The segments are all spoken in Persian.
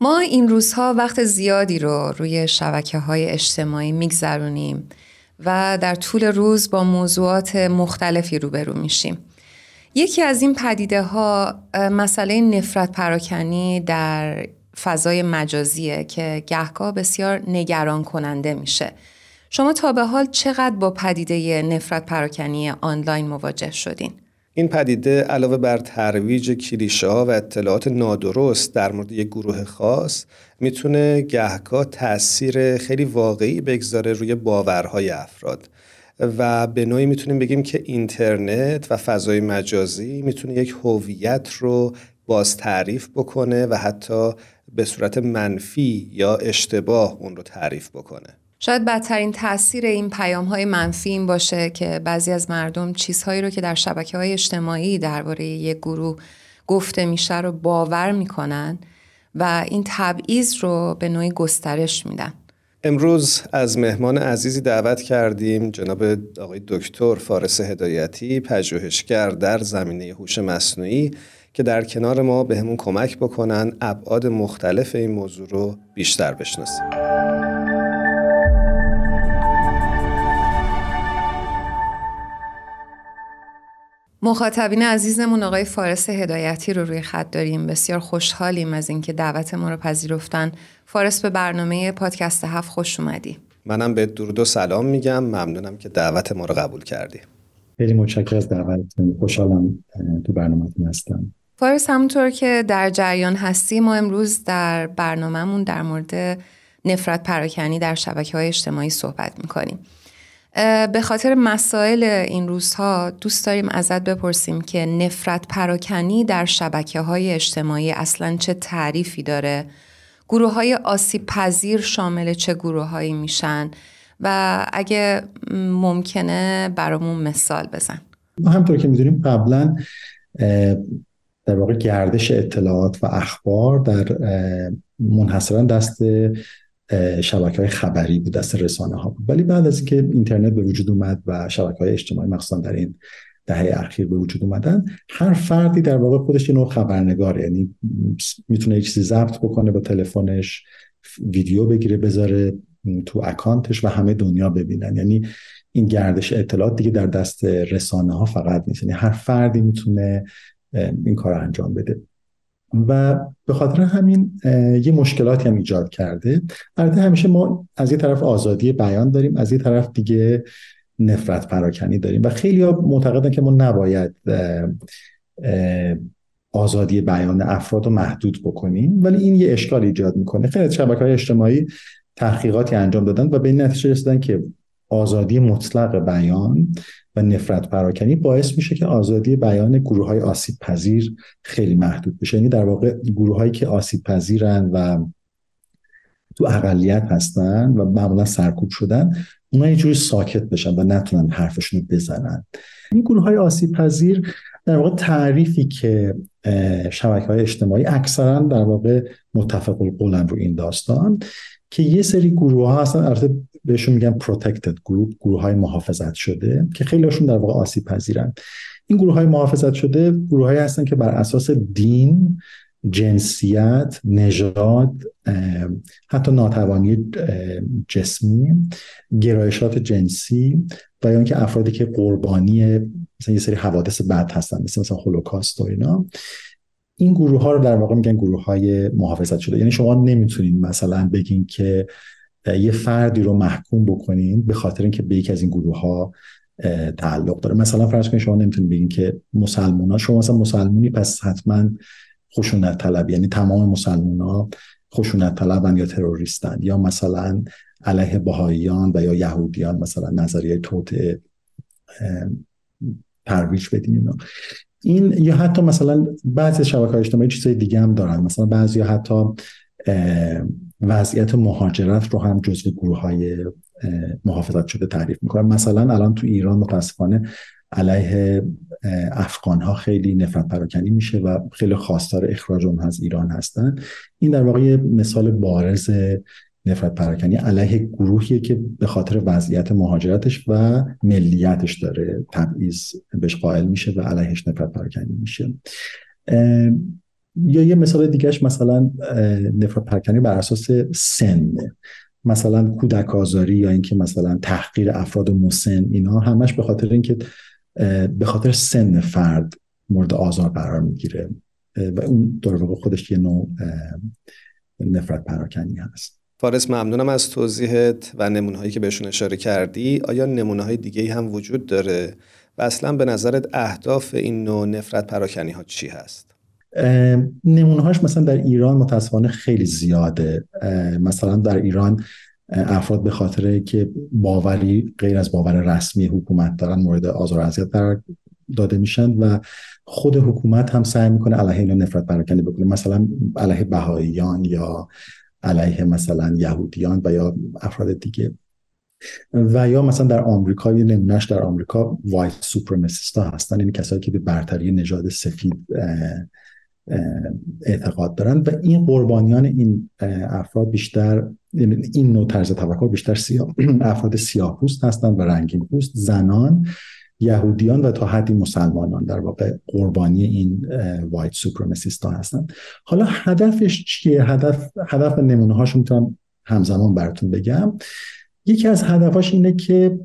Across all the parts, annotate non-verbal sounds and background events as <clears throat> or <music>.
ما این روزها وقت زیادی رو روی شبکه های اجتماعی میگذرونیم و در طول روز با موضوعات مختلفی روبرو میشیم. یکی از این پدیده ها مسئله نفرت پراکنی در فضای مجازیه که گهگاه بسیار نگران کننده میشه. شما تا به حال چقدر با پدیده نفرت پراکنی آنلاین مواجه شدین؟ این پدیده علاوه بر ترویج کلیشه و اطلاعات نادرست در مورد یک گروه خاص می‌تونه گهگاه تاثیر خیلی واقعی بگذاره روی باورهای افراد. و به نوعی می‌تونیم بگیم که اینترنت و فضای مجازی می‌تونه یک هویت رو باز تعریف بکنه و حتی به صورت منفی یا اشتباه اون رو تعریف بکنه. شاید بدترین تاثیر این پیام های منفی این باشه که بعضی از مردم چیزهایی رو که در شبکه های اجتماعی درباره یک گروه گفته میشه رو باور می‌کنن و این تبعیض رو به نوعی گسترش میدن. امروز از مهمان عزیزی دعوت کردیم جناب آقای دکتر فارس هدایتی پژوهشگر در زمینه هوش مصنوعی که در کنار ما به همون کمک بکنن ابعاد مختلف این موضوع رو بیشتر بشناسیم. مخاطبین عزیزمون آقای فارس هدایتی رو روی خط داریم. بسیار خوشحالیم از اینکه دعوت ما رو پذیرفتن. فارس به برنامه پادکست هفت خوش اومدی. منم به درود و سلام میگم. ممنونم که دعوت ما رو قبول کردی. خیلی متشکرم از دعوتتون. خوشحالم تو برنامهتون هستم. فارس همونطور که در جریان هستی ما امروز در برنامهمون در مورد نفرت پراکنی در شبکه های اجتماعی صحبت می‌کنیم. به خاطر مسائل این روزها دوست داریم ازت بپرسیم که نفرت پراکنی در شبکه های اجتماعی اصلا چه تعریفی داره؟ گروه های آسیب پذیر شامل چه گروه هایی میشن؟ و اگه ممکنه برامون مثال بزن. ما همطور که می‌دونیم قبلا در واقع گردش اطلاعات و اخبار در منحصرا دست شبکه های خبری بود دست رسانه ها بود. ولی بعد از اینکه اینترنت به وجود اومد و شبکه های اجتماعی مخصوصا در این دهه اخیر به وجود اومدن هر فردی در واقع خودش یه نوع خبرنگاره یعنی می‌تونه یک چیزی ضبط بکنه با تلفنش ویدیو بگیره بذاره تو اکانتش و همه دنیا ببینن. یعنی این گردش اطلاعات دیگه در دست رسانه ها فقط نیست. یعنی هر فردی می‌تونه این کار انجام بده. و به خاطر همین یه مشکلاتی هم ایجاد کرده. البته همیشه ما از یه طرف آزادی بیان داریم از یه طرف دیگه نفرت پراکنی داریم. و خیلی ها معتقدن که ما نباید آزادی بیان افراد رو محدود بکنیم. ولی این یه اشکال ایجاد می‌کنه. خیلی شبکه های اجتماعی تحقیقاتی انجام دادن و به این نتیجه رسیدن که آزادی مطلق بیان و نفرت پراکنی باعث میشه که آزادی بیان گروه های آسیب پذیر خیلی محدود بشه. یعنی در واقع گروه هایی که آسیب پذیرن و تو اقلیت هستن و معمولا سرکوب شدن اونا یه جوری ساکت بشن و نتونن حرفشون رو بزنن. این گروه های آسیب پذیر در واقع تعریفی که شبکه های اجتماعی اکثرا در واقع متفق القولن رو این داستان که یه سری گروه ها هستن. البته بهشون میگن protected گروه گروه های محافظت شده که خیلی هاشون در واقع آسیب پذیرن این گروه های محافظت شده گروه های هستن که بر اساس دین جنسیت نژاد حتی ناتوانی جسمی گرایشات جنسی و یا اینکه افرادی که قربانی مثلا یه سری حوادث بد هستن مثل مثلا هولوکاست و اینا. این گروه ها رو در واقع میگن گروه های محافظت شده. یعنی شما نمی‌تونین مثلا بگین که یه فردی رو محکوم بکنین به خاطر اینکه به یکی از این گروه ها تعلق داره. مثلا فرض کنید شما نمی‌تونید بگین که مسلمان ها شما مثلا مسلمونی پس حتما خشونت طلب یعنی تمام مسلمان ها خشونت طلبن یا تروریستن یا مثلا علیه بهاییان و یا یهودیان مثلا نظریه توت ترویج بدین این یا حتی مثلا بعضی شبکه های اجتماعی چیزای دیگه هم دارن. مثلا بعضی حتی وضعیت مهاجرت رو هم جزو گروه های محافظت شده تعریف می‌کنن. مثلا الان تو ایران متاسفانه علیه افغان ها خیلی نفرت پراکنی میشه و خیلی خواستار اخراج اونها از ایران هستن. این در واقع مثال بارز نفرت پراکنی علیه گروهیه که به خاطر وضعیت مهاجرتش و ملیتش داره تبعیض بهش قائل میشه و علیهش نفرت پراکنی میشه. یا یه مثال دیگهش مثلا نفرت پرکنی بر اساس سن. مثلا کودک آزاری یا اینکه مثلا تحقیر افراد مسن اینا همش به خاطر اینکه به خاطر سن فرد مورد آزار قرار می‌گیره. و اون در واقع خودش یه نوع نفرت پراکنی هست. فارس ممنونم از توضیحت و نمونه که بهشون اشاره کردی. آیا نمونه های دیگه هم وجود داره؟ و اصلا به نظرت اهداف این نوع نفرت پراکنی ها چی هست؟ نمونه هاش مثلا در ایران متاسفانه خیلی زیاده. مثلا در ایران افراد به خاطر که باوری غیر از باور رسمی حکومت دارن مورد آزار اذیت قرار داده میشن و خود حکومت هم سعی می‌کنه علیه اینا نفرت پراکنی بکنه. مثلا علیه بهاییان یا علیه مثلا یهودیان و یا افراد دیگه. و یا مثلا در آمریکا یه نمونهش در آمریکا وایت سوپرمسیستا هستن. این کسایی که به برتری نژاد سفید اعتقاد دارن. و این قربانیان این افراد بیشتر این نوع طرز تفکر بیشتر سیاه <clears throat> افراد سیاه پوست هستن و رنگین پوست زنان یهودیان و تا حدی مسلمانان در واقع قربانی این وایت سوپرمسیست ها هستن. حالا هدفش چیه؟ هدف هدف نمونه هاشو می‌تونم همزمان براتون بگم. یکی از هدفاش اینه که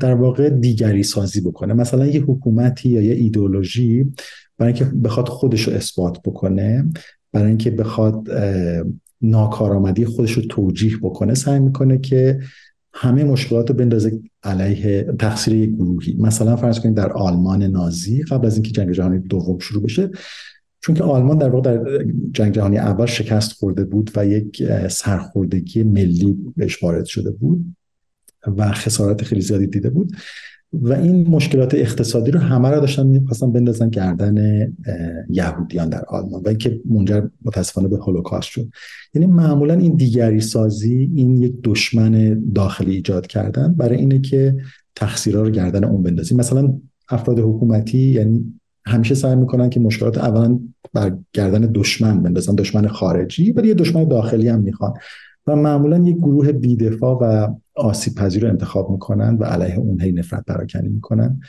در واقع دیگری سازی بکنه. مثلا یه حکومتی یا یه ایدولوژی برای اینکه بخواد خودش رو اثبات بکنه برای اینکه بخواد ناکارآمدی خودش رو توجیه بکنه سعی می‌کنه که همه مشکلات رو بندازه علیه تقصیر یک گروهی. مثلا فرض کنید در آلمان نازی قبل از اینکه جنگ جهانی دوم شروع بشه چون که آلمان در واقع در جنگ جهانی اول شکست خورده بود و یک سرخوردگی ملی بهش وارد شده بود و خسارت خیلی زیادی دیده بود. و این مشکلات اقتصادی رو همه را داشتن می‌خواستن بندازن گردن یهودیان در آلمان و اینکه منجر متاسفانه به هولوکاست شد. یعنی معمولا این دیگری سازی این یک دشمن داخلی ایجاد کردن برای اینه که تقصیرها رو گردن اون بندازیم. مثلا افراد حکومتی یعنی همیشه سعی می‌کنن که مشکلات اولا بر گردن دشمن بندازن دشمن خارجی ولی یه دشمن داخلی هم می‌خوان. و معمولا یک گروه بیدفاع و آسیب پذیر رو انتخاب می‌کنن و علیه اون هی نفرت پراکنی می‌کنن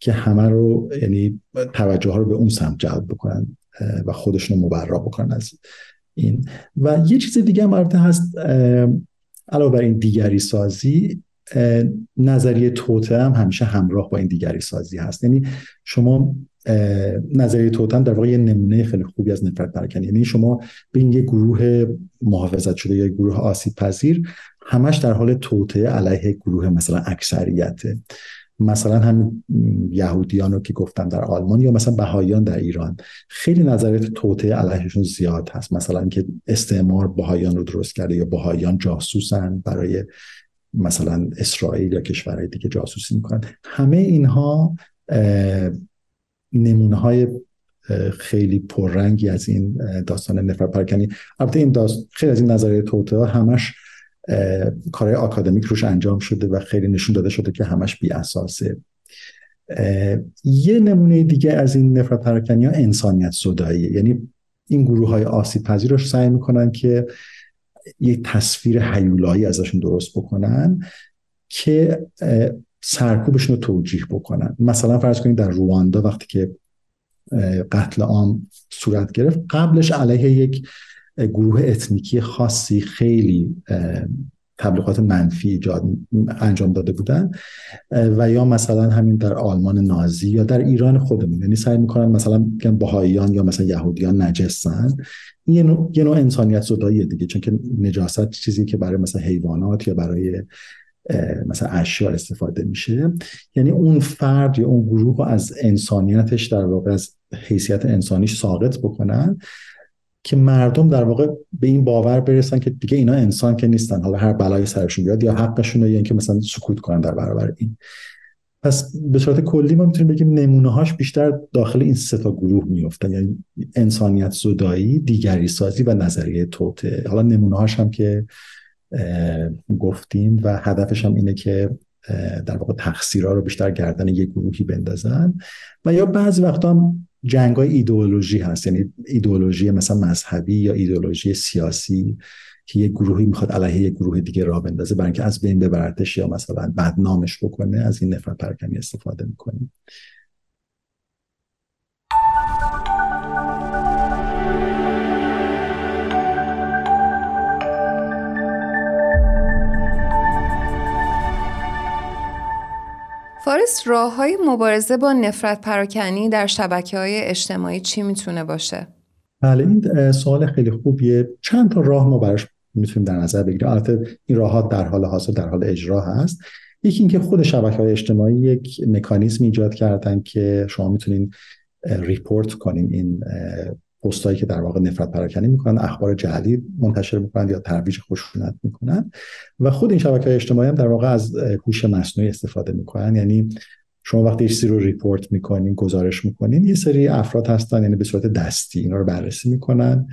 که همه رو یعنی توجه ها رو به اون سمت جلب بکنن و خودشون رو مبرا بکنن از این. و یه چیز دیگه هم هست علاوه بر این دیگری سازی نظریه توته هم همیشه همراه با این دیگری سازی هست. یعنی شما نظریه توتن در واقع یه نمونه خیلی خوبی از نفرت پراکنی. یعنی شما به این یه گروه محافظت شده یا گروه آسیب پذیر همش در حال توطعه علیه گروه مثلا اکثریته مثلا هم یهودیان رو که گفتم در آلمان یا مثلا بهاییان در ایران. خیلی نظریات توطعه علیهشون زیاد هست. مثلا که استعمار بهاییان رو درست کرده یا بهاییان جاسوسن برای مثلا اسرائیل یا کشورهای دیگه جاسوسی می‌کنن. همه اینها نمونه های خیلی پررنگی از این داستان نفر پرکنی البته این داست... خیلی از این نظریه توته همش کارهای آکادمیک روش انجام شده و خیلی نشون داده شده که همش بی اساسه. یه نمونه دیگه از این نفرت پراکنی ها انسانیت صداییه یعنی این گروه های آسیب پذیر رو سعی می‌کنن که یه تصویر حیولایی ازشون درست بکنن که سرکوبشون رو توجیه بکنن. مثلا فرض کنید در رواندا وقتی که قتل عام صورت گرفت. قبلش علیه یک گروه اتنیکی خاصی خیلی تبلیغات منفی ایجاد انجام داده بودن و یا مثلا همین در آلمان نازی یا در ایران خودمون. یعنی سعی می‌کنن مثلا بهاییان یا مثلا یهودیان نجسن یه نوع, یه نوع انسانیت زدایی دیگه چون که نجاست چیزی که برای مثلا حیوانات یا برای مثلا اشیاء استفاده میشه. یعنی اون فرد یا اون گروه از انسانیتش در واقع از حیثیت انسانیش ساقط بکنن که مردم در واقع به این باور برسن که دیگه اینا انسان که نیستن. حالا هر بلای سرشون بیاد یا حقشون یا اینکه مثلا سکوت کنن در برابر این. پس به صورت کلی ما می‌تونیم بگیم نمونه هاش بیشتر داخل این سه تا گروه میفتن یعنی انسانیت زدایی دیگری سازی و نظریه توته حالا نمونه هاش هم که گفتیم و هدفش هم اینه که در واقع تقصیرها رو بیشتر گردن یک گروهی بندازن. و یا بعضی وقتا هم جنگ های ایدئولوژی هست. یعنی ایدئولوژی مثلا مذهبی یا ایدئولوژی سیاسی که یک گروهی می‌خواد علیه یک گروه دیگه را بندازه برای اینکه از بین ببرتش یا مثلا بدنامش بکنه از این نفرت پرکنی استفاده می‌کنیم. فارس راه های مبارزه با نفرت پراکنی در شبکه های اجتماعی چی می‌تونه باشه؟ بله این سوال خیلی خوبیه. چند تا راه ما براش می‌تونیم در نظر بگیریم؟ البته این راهات در حال حاضر در حال اجرا هست. یکی اینکه خود شبکه های اجتماعی یک مکانیزم ایجاد کردن که شما می‌تونین ریپورت کنین این پستایی که در واقع نفرت پراکنی می‌کنن اخبار جعلی منتشر می‌کنن یا ترویج خشونت می‌کنن. و خود این شبکه اجتماعی هم در واقع از هوش مصنوعی استفاده می‌کنن. یعنی شما وقتی چیزی رو report می‌کنین گزارش می‌کنین یه سری افراد هستن یعنی به صورت دستی اینا رو بررسی می‌کنن.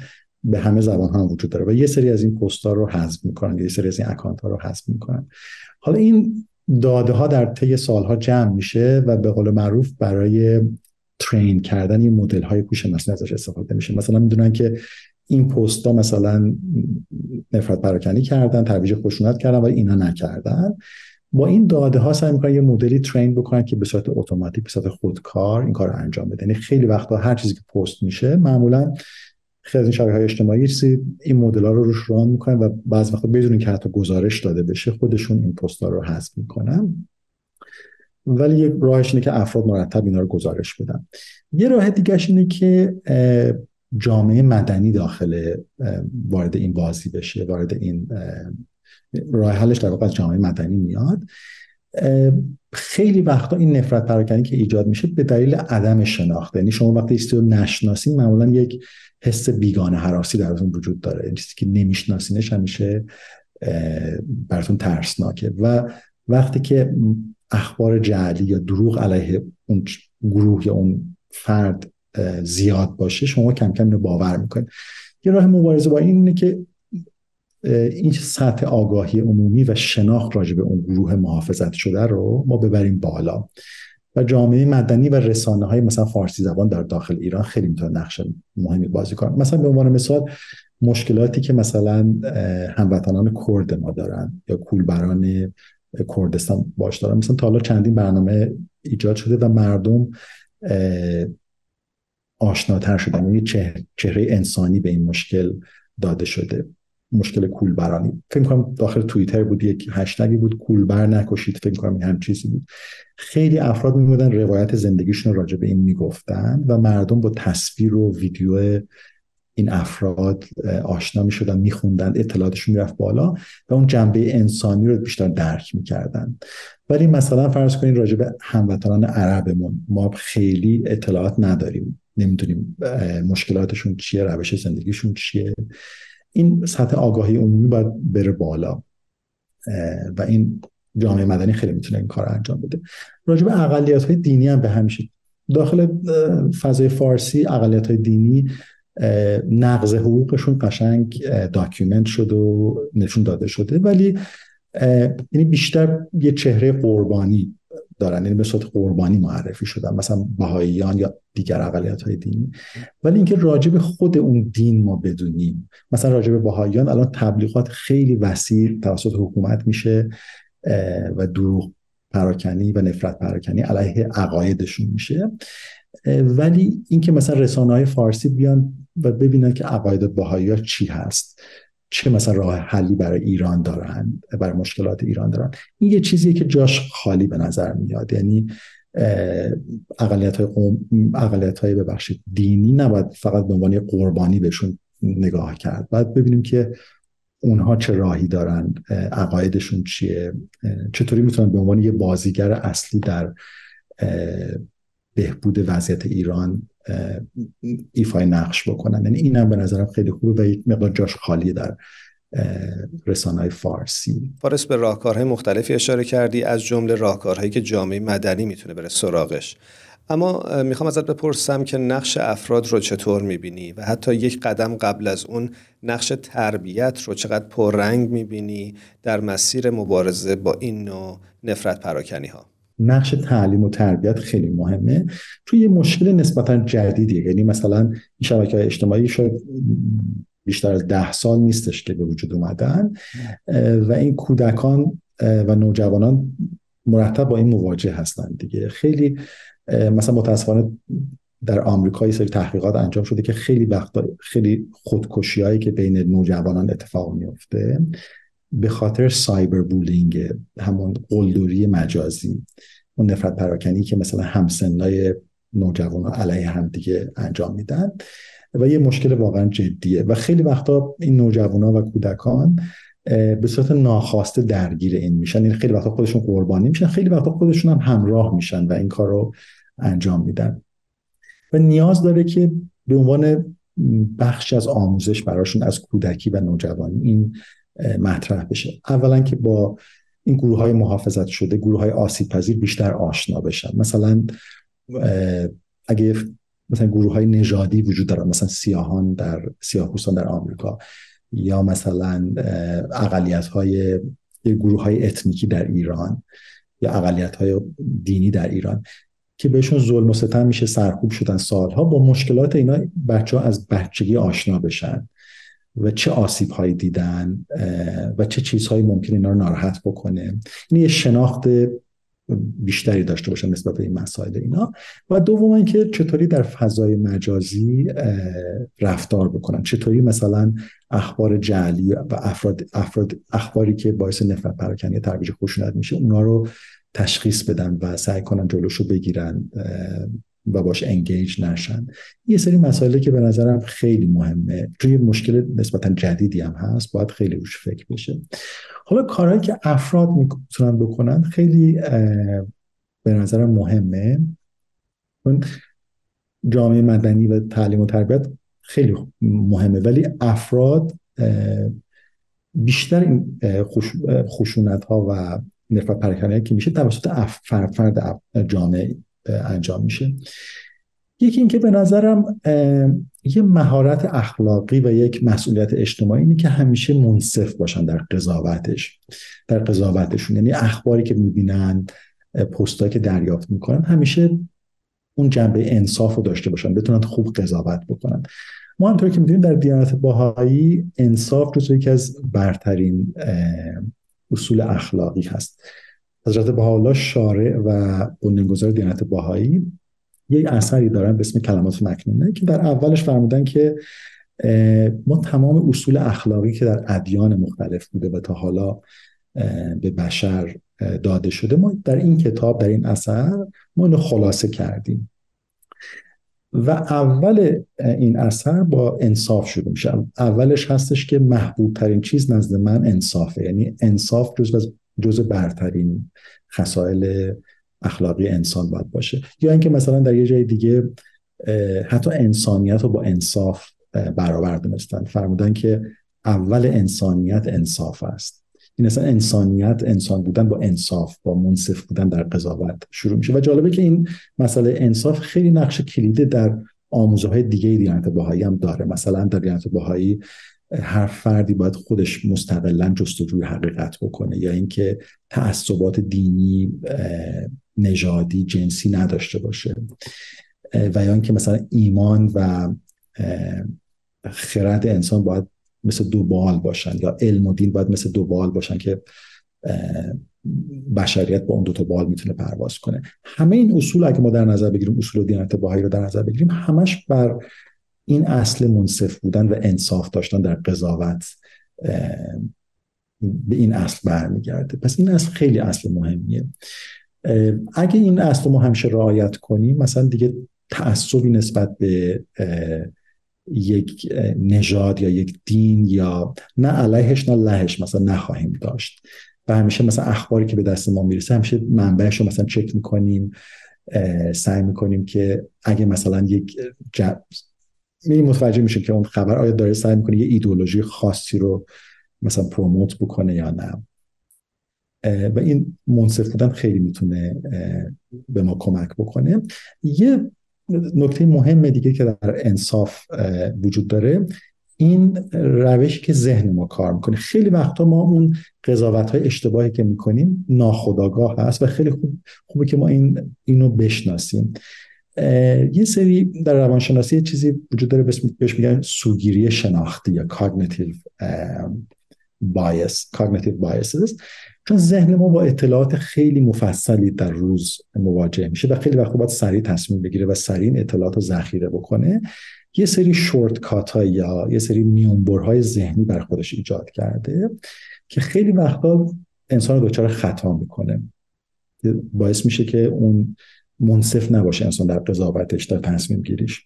به همه زبان هم وجود داره و یه سری از این پست رو حذف می‌کنن یه سری از این account ها رو حذف می‌کنن. حالا این داده ها در طی سالها جمع میشه و به قول معروف برای train کردن این مدل های هوش مصنوعی ازش استفاده میشه. مثلا می‌دونن که این پست ها مثلا نفرت پراکنی کردن ترویج خشونت کردن ولی اینا نکردن. با این داده ها سعی می‌کنن یه مدلی ترین بکنن که به صورت اتوماتیک به صورت خودکار این کار رو انجام بده. یعنی خیلی وقتا هر چیزی که پست میشه معمولا خیلی از این شبکه های اجتماعی این مدل ها رو روش ران می‌کنن و بعض وقتا بدون که حتی گزارش داده بشه خودشون این پست ها رو حذف می‌کنن. ولی یک راهش اینه که افراد مرتب اینا رو گزارش بدن. یه راه دیگه اینه که جامعه مدنی داخل وارد این بازی بشه وارد این راه حلش در واقع جامعه مدنی میاد. خیلی وقتا این نفرت پراکنی که ایجاد میشه به دلیل عدم شناخته. یعنی شما وقتی چیزی رو نشناسین معمولا یک حس بیگانه حراسی درتون وجود داره. چیزی که نمیشناسینش همیشه براتون ترسناکه. و وقتی که اخبار جعلی یا دروغ علیه اون گروه یا اون فرد زیاد باشه شما کم کم رو باور می‌کنید. یه راه مبارزه با این اینه که این سطح آگاهی عمومی و شناخت راجع به اون گروه محافظت شده رو ما ببریم بالا. و جامعه مدنی و رسانه های مثلا فارسی زبان در داخل ایران خیلی می‌تونه نقش مهمی بازی کنن مثلا به عنوان مثال مشکلاتی که مثلا هموطنان کرد ما دارن یا کولبران کردستان باش دارن مثلا تا حالا چندین برنامه ایجاد شده و مردم آشناتر شدن. یعنی چهره انسانی به این مشکل داده شده. مشکل کولبرانی. فکر کنم داخل توییتر بود یک هشتگی بود کولبر نکشید. فکر کنم این هم چیزی بود. خیلی افراد میبودن روایت زندگیشون راجع به این می‌گفتن و مردم با تصویر و ویدیو این افراد آشنا می شدن میخوندن اطلاعاتشون می‌رفت بالا و اون جنبه انسانی رو بیشتر درک می‌کردن. ولی مثلا فرض کنید راجع به هموطنان عربمون ما خیلی اطلاعات نداریم. نمی‌دونیم مشکلاتشون چیه روش زندگیشون چیه. این سطح آگاهی عمومی باید بره بالا. و این جامعه مدنی خیلی می‌تونه این کار انجام بده. راجع به اقلیت های دینی هم به همیشه داخل فضای فارسی اقلیت های دینی نقض حقوقشون قشنگ document شده و نشون داده شده. ولی یعنی بیشتر یه چهره قربانی دارن یعنی به صورت قربانی معرفی شدن مثلا بهاییان یا دیگر اقلیت های دینی. ولی اینکه راجب خود اون دین ما بدونیم. مثلا راجب بهاییان الان تبلیغات خیلی وسیع توسط حکومت میشه و دروغ پراکنی و نفرت پراکنی علیه عقایدشون میشه. ولی اینکه مثلا رسانه های فارسی بیان و ببینن که عقاید بهایی چی هست. چه مثلا راه حلی برای ایران دارن برای مشکلات ایران دارن. این یه چیزیه که جاش خالی به نظر میاد. یعنی اقلیت های, قوم، اقلیت های ببخشید دینی نباید فقط به عنوان قربانی بهشون نگاه کرد. باید ببینیم که اونها چه راهی دارن عقایدشون چیه چطوری می‌تونن به عنوان یه بازیگر اصلی در بهبود وضعیت ایران ایفای نقش بکنن. یعنی اینم به نظرم خیلی خوبه و یک مقدار جاش خالی در رسانه های فارسی. فارس به راهکارهای مختلفی اشاره کردی از جمله راهکارهایی که جامعه مدنی می‌تونه بره سراغش. اما می‌خوام ازت بپرسم که نقش افراد رو چطور می‌بینی و حتی یک قدم قبل از اون نقش تربیت رو چقدر پررنگ می‌بینی در مسیر مبارزه با این نوع نفرت پراکنی ها نقش تعلیم و تربیت خیلی مهمه. چون یه مشکل نسبتا جدیدیه. یعنی مثلا این شبکه های اجتماعی شاید بیشتر از ده سال نیستش که به وجود اومدن. و این کودکان و نوجوانان مرتب با این مواجه هستند دیگه. خیلی مثلا متاسفانه در آمریکا سری تحقیقات انجام شده که خیلی وقتا خیلی خودکشی هایی که بین نوجوانان اتفاق میفته به خاطر سایبر بولینگ همون قلدری مجازی اون نفرت پراکنی که مثلا همسنای نوجوان علیه هم دیگه انجام میدن و یه مشکل واقعا جدیه. و خیلی وقتا این نوجوان و کودکان به صورت ناخواسته درگیر این میشن. این یعنی خیلی وقتا خودشون قربانی میشن خیلی وقتا خودشون هم همراه میشن و این کار رو انجام میدن. و نیاز داره که به عنوان بخش از آموزش براشون از کودکی و نوجوانی این مطرح بشه. اولا که با این گروه های محافظت شده گروه های آسیب پذیر بیشتر آشنا بشن. مثلا اگه مثلا گروه های نژادی وجود دارن مثلا سیاهان در سیاه در آمریکا یا مثلا اقلیت های گروه های اتنیکی در ایران یا اقلیت های دینی در ایران که بهشون ظلم و ستم میشه سرکوب شدن سالها با مشکلات اینا بچه ها از بچگی آشنا بشن. و چه آسیب هایی دیدن و چه چیزهایی ممکن اینا رو ناراحت بکنه. این یه شناخت بیشتری داشته باشن نسبت به این مسائل اینا. و دوم اینکه چطوری در فضای مجازی رفتار بکنن. چطوری مثلا اخبار جعلی و افراد, افراد اخباری که باعث نفرت پراکنی ترویج خشونت میشه اونا رو تشخیص بدن و سعی کنن جلوش رو بگیرن و باش انگیج نشن. یه سری مسائلی که به نظرم خیلی مهمه. چون یه مشکل نسبتا جدیدی هم هست باید خیلی روش فکر بشه. حالا کارهایی که افراد می‌تونن بکنن خیلی به نظرم مهمه. جامعه مدنی و تعلیم و تربیت خیلی مهمه ولی افراد بیشتر این خشونت ها و نفرت پراکنی که میشه توسط فرد فرد جامعه انجام میشه. یکی اینکه به نظرم یه مهارت اخلاقی و یک مسئولیت اجتماعی اینه که همیشه منصف باشن در قضاوتش. در قضاوتشون. یعنی اخباری که می‌بینن پستایی که دریافت می‌کنن همیشه اون جنبه انصاف رو داشته باشن. بتونن خوب قضاوت بکنن. ما همطور که می‌دونیم در دیانت باهایی انصاف جزو یکی از برترین اصول اخلاقی هست. حضرت بهاءالله شارع و بنیانگذار دیانت باهایی یک اثری دارن به اسم کلمات مکنونه که در اولش فرمودن که ما تمام اصول اخلاقی که در ادیان مختلف بوده و تا حالا به بشر داده شده ما در این کتاب در این اثر ما اینو خلاصه کردیم. و اول این اثر با انصاف شروع میشه. اولش هستش که محبوب ترین چیز نزد من انصافه یعنی انصاف جز جز برترین خصائل اخلاقی انسان باید باشه. یا اینکه مثلا در یه جای دیگه حتی انسانیت رو با انصاف برابر دونستن. فرمودن که اول انسانیت انصاف است. این اصلا انسانیت انسان بودن با انصاف با منصف بودن در قضاوت شروع میشه. و جالبه که این مسئله انصاف خیلی نقش کلیده در آموزه های دیگه دیانت باهایی هم داره. مثلا در دیانت باهایی هر فردی باید خودش مستقلا جستجوی حقیقت بکنه یا اینکه تعصبات دینی نژادی جنسی نداشته باشه. و یا اینکه مثلا ایمان و خرد انسان باید مثل دو بال باشن یا علم و دین باید مثل دو بال باشن که بشریت با اون دو تا بال می‌تونه پرواز کنه. همه این اصول اگه ما در نظر بگیریم اصول دینت باهایی رو در نظر بگیریم همش بر این اصل منصف بودن و انصاف داشتن در قضاوت به این اصل برمیگرده. پس این اصل خیلی اصل مهمیه. اگه این اصل ما همیشه رعایت کنیم مثلا دیگه تعصبی نسبت به یک نژاد یا یک دین یا نه علیهش نه لهش مثلا نخواهیم داشت. و همیشه مثلا اخباری که به دست ما می‌رسه همیشه منبعش رو مثلا چک می‌کنیم سعی می‌کنیم که اگه مثلا یک می متوجه میشه که اون خبر آیا داره سعی می‌کنه یه ایدولوژی خاصی رو مثلا پروموت بکنه یا نه. و این منصف بودن خیلی می‌تونه به ما کمک بکنه. یه نکته مهم دیگه که در انصاف وجود داره این روشی که ذهن ما کار می‌کنه. خیلی وقتا ما اون قضاوت های اشتباهی که می‌کنیم ناخداگاه هست و خیلی خوب خوبه که ما این اینو بشناسیم. یه سری در روانشناسی چیزی وجود داره بهش میگن سوگیری شناختی یا cognitive bias cognitive biases. چون ذهن ما با اطلاعات خیلی مفصلی در روز مواجه میشه و خیلی وقت باید سریع تصمیم بگیره و سریع اطلاعات رو ذخیره بکنه. یه سری شورت کات یا یه سری میونبرهای ذهنی بر خودش ایجاد کرده که خیلی وقتا انسان رو دچار خطا می‌کنه. باعث میشه که اون منصف نباشه انسان در قضاوتش در تصمیم گیریش.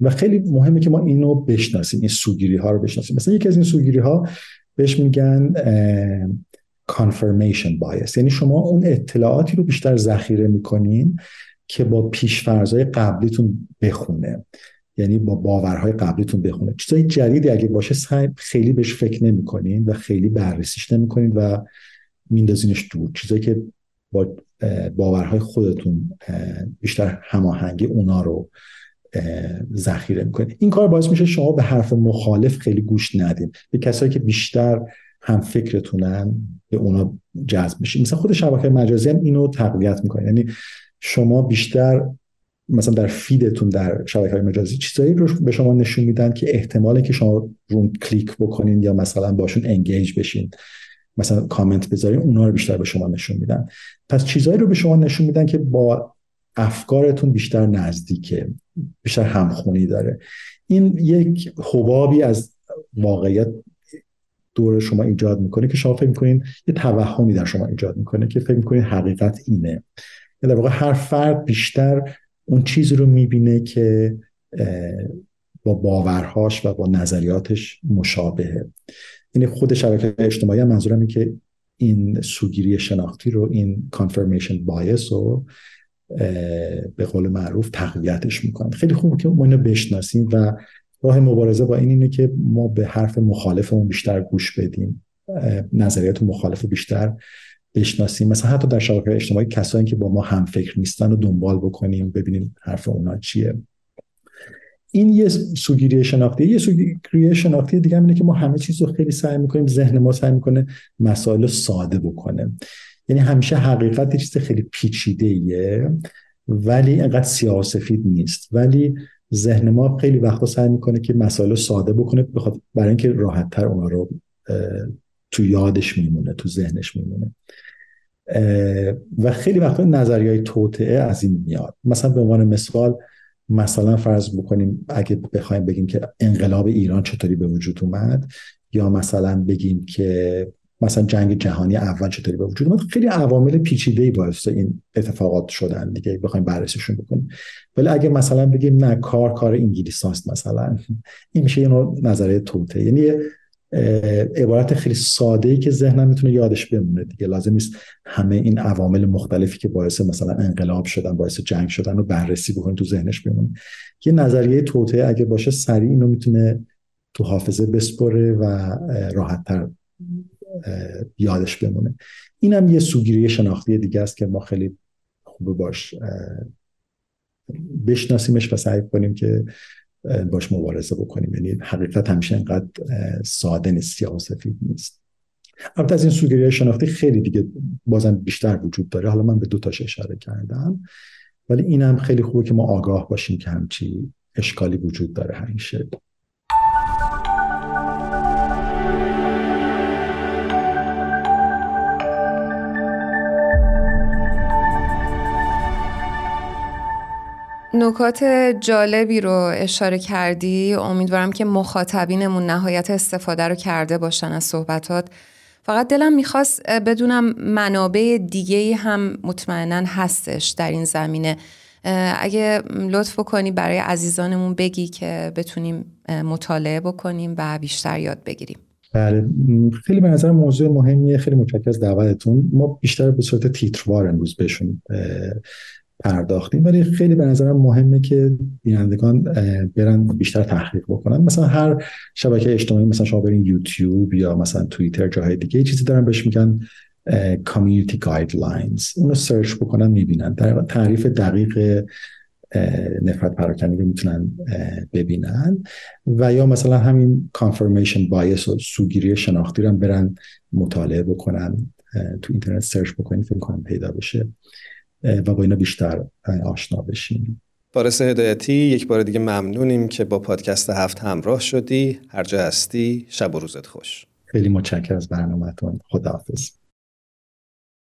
و خیلی مهمه که ما اینو بشناسیم این سوگیری ها رو بشناسیم. مثلا یکی از این سوگیری ها بهش میگن confirmation bias. یعنی شما اون اطلاعاتی رو بیشتر ذخیره می‌کنین که با پیشفرزهای قبلیتون بخونه. یعنی با باورهای قبلیتون بخونه. چیزای جدیدی اگه باشه خیلی بهش فکر نمی‌کنین و خیلی بررسیش نمی‌کنین و میندازینش دور. چیزایی که با باورهای خودتون بیشتر هماهنگی اونا رو ذخیره می‌کنید. این کار باعث میشه شما به حرف مخالف خیلی گوش ندین. به کسایی که بیشتر هم فکرتونن به اونا جذب میشین. مثلا خود شبکه مجازی هم اینو تقویت می‌کنه. یعنی شما بیشتر مثلا در فیدتون در شبکه مجازی چیزایی رو به شما نشون میدن که احتماله که شما رو کلیک بکنین یا مثلا باشون انگیج بشین. مثلا کامنت بذارین اونا رو بیشتر به شما نشون میدن. پس چیزایی رو به شما نشون میدن که با افکارتون بیشتر نزدیکه بیشتر همخونی داره. این یک حبابی از واقعیت دور شما ایجاد می‌کنه که شما فکر می‌کنین یه توهمی در شما ایجاد می‌کنه که فکر می‌کنین حقیقت اینه. در واقع هر فرد بیشتر اون چیزی رو می‌بینه که با باورهاش و با نظریاتش مشابهه. این خود شبکه اجتماعی هم منظورم این که این سوگیری شناختی رو این کانفرمیشن بایس رو به قول معروف تقویتش می‌کنن. خیلی خوبه که ما اینو بشناسیم و راه مبارزه با این اینه که ما به حرف مخالفمون بیشتر گوش بدیم. نظریات مخالف بیشتر بشناسیم. مثلا حتی در شبکه اجتماعی کسایی که با ما هم فکر نیستن رو دنبال بکنیم ببینیم حرف اونا چیه. این یه سوگیری شناختی یه سوگیری شناختی دیگه اینه که ما همه چیز رو خیلی سعی می‌کنیم ذهن ما سعی می‌کنه مسائل ساده بکنه. یعنی همیشه حقیقت یه چیز خیلی پیچیده ایه ولی انقدر سیاسفید نیست. ولی ذهن ما خیلی وقتا سعی می‌کنه که مسائل رو ساده بکنه بخاطر برای اینکه راحت تر اونا رو تو یادش میمونه تو ذهنش میمونه. و خیلی وقتا نظریه های توطعه از این میاد. مثلا به عنوان مثال مثلا فرض بکنیم اگه بخوایم بگیم که انقلاب ایران چطوری به وجود اومد یا مثلا بگیم که مثلا جنگ جهانی اول چطوری به وجود اومد خیلی عوامل پیچیده‌ای باعث این اتفاقات شدن دیگه بخوایم بررسیشون بکنیم. ولی اگه مثلا بگیم نه کار کار انگلیساست مثلا این میشه یه نظریه توته. یعنی عبارت خیلی ساده ای که ذهنم می‌تونه یادش بمونه دیگه. لازم نیست همه این عوامل مختلفی که باعث مثلا انقلاب شدن باعث جنگ شدن رو بررسی بکنه تو ذهنش بمونه یه نظریه توته اگه باشه سریع اینو می‌تونه تو حافظه بسپره و راحتتر یادش بمونه. اینم یه سوگیری شناختی دیگه است که ما خیلی خوبه باش بشناسیمش و سعی کنیم که باش مبارزه بکنیم. یعنی حقیقت همیشه انقدر ساده نیست یا سفید نیست. البته از این سوگیری شناختی خیلی دیگه بازم بیشتر وجود داره. حالا من به دو تاش اشاره کردم. ولی اینم خیلی خوبه که ما آگاه باشیم که همچی اشکالی وجود داره همیشه. نکات جالبی رو اشاره کردی. امیدوارم که مخاطبینمون نهایت استفاده رو کرده باشن از صحبتات. فقط دلم می‌خواست بدونم منابع دیگه هم مطمئنا هستش در این زمینه. اگه لطف کنی برای عزیزانمون بگی که بتونیم مطالعه بکنیم و بیشتر یاد بگیریم. بله. خیلی به نظر موضوع مهمیه. خیلی متشکرم از دعوتتون. ما بیشتر به صورت تیتروار امروز بهشون پرداختیم. ولی خیلی به نظرم مهمه که بینندگان برن بیشتر تحقیق بکنن. مثلا هر شبکه اجتماعی مثلا شما برین یوتیوب یا مثلا توییتر جاهای دیگه چیزی دارن بهش میگن community guidelines اونو search بکنن می‌بینن. در تعریف دقیق نفرت پراکنی رو می‌تونن ببینن. و یا مثلا همین confirmation bias و سوگیری شناختی رو برن مطالعه بکنن تو اینترنت سرچ بکنید فکر کنم پیدا بشه. و با اینا بیشتر آشنا بشیم. بارس هدایتی یک بار دیگه ممنونیم که با پادکست هفت همراه شدی. هر جا هستی شب و روزت خوش. خیلی متشکر از برنامهتون. خداحافظ.